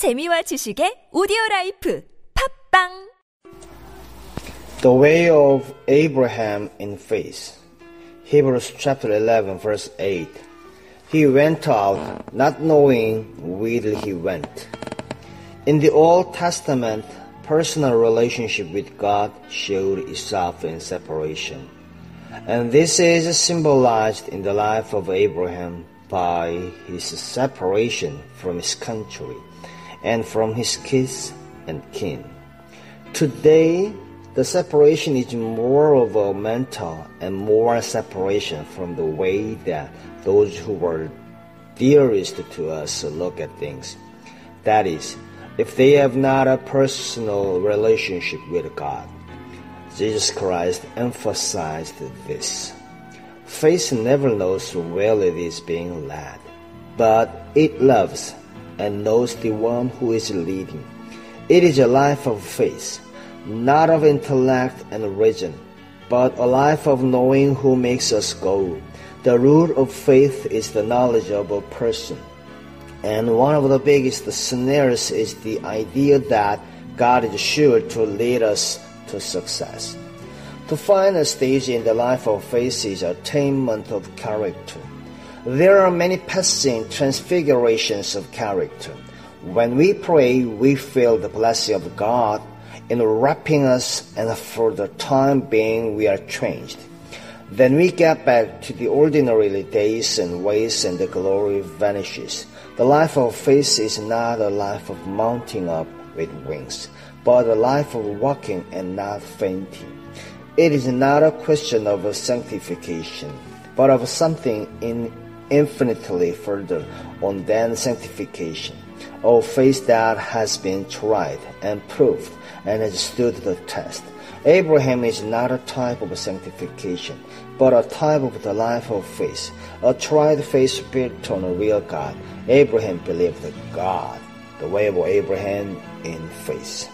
재미와 지식의 오디오 라이프 팝빵 The way of Abraham in faith. Hebrews chapter 11 verse 8. He went out not knowing whither he went. In the Old Testament, personal relationship with God showed itself in separation. And this is symbolized in the life of Abraham by his separation from his country and from his kids and kin. Today, the separation is more of a mental and moral separation from the way that those who were dearest to us look at things. That is, if they have not a personal relationship with God. Jesus Christ emphasized this. Faith never knows where it is being led, but it loves and knows the one who is leading. It is a life of faith, not of intellect and reason, but a life of knowing who makes us go. The root of faith is the knowledge of a person. And one of the biggest snares is the idea that God is sure to lead us to success. To find a stage in the life of faith is attainment of character. There are many passing transfigurations of character. When we pray, we feel the blessing of God enwrapping us, and for the time being, we are changed. Then we get back to the ordinary days and ways, and the glory vanishes. The life of faith is not a life of mounting up with wings, but a life of walking and not fainting. It is not a question of sanctification, but of something in infinitely further on than sanctification. O faith that has been tried and proved and has stood the test. Abraham is not a type of sanctification, but a type of the life of faith, a tried faith built on a real God. Abraham believed God, the way of Abraham in faith.